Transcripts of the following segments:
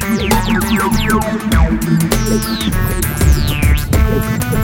Thank you.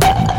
Thank.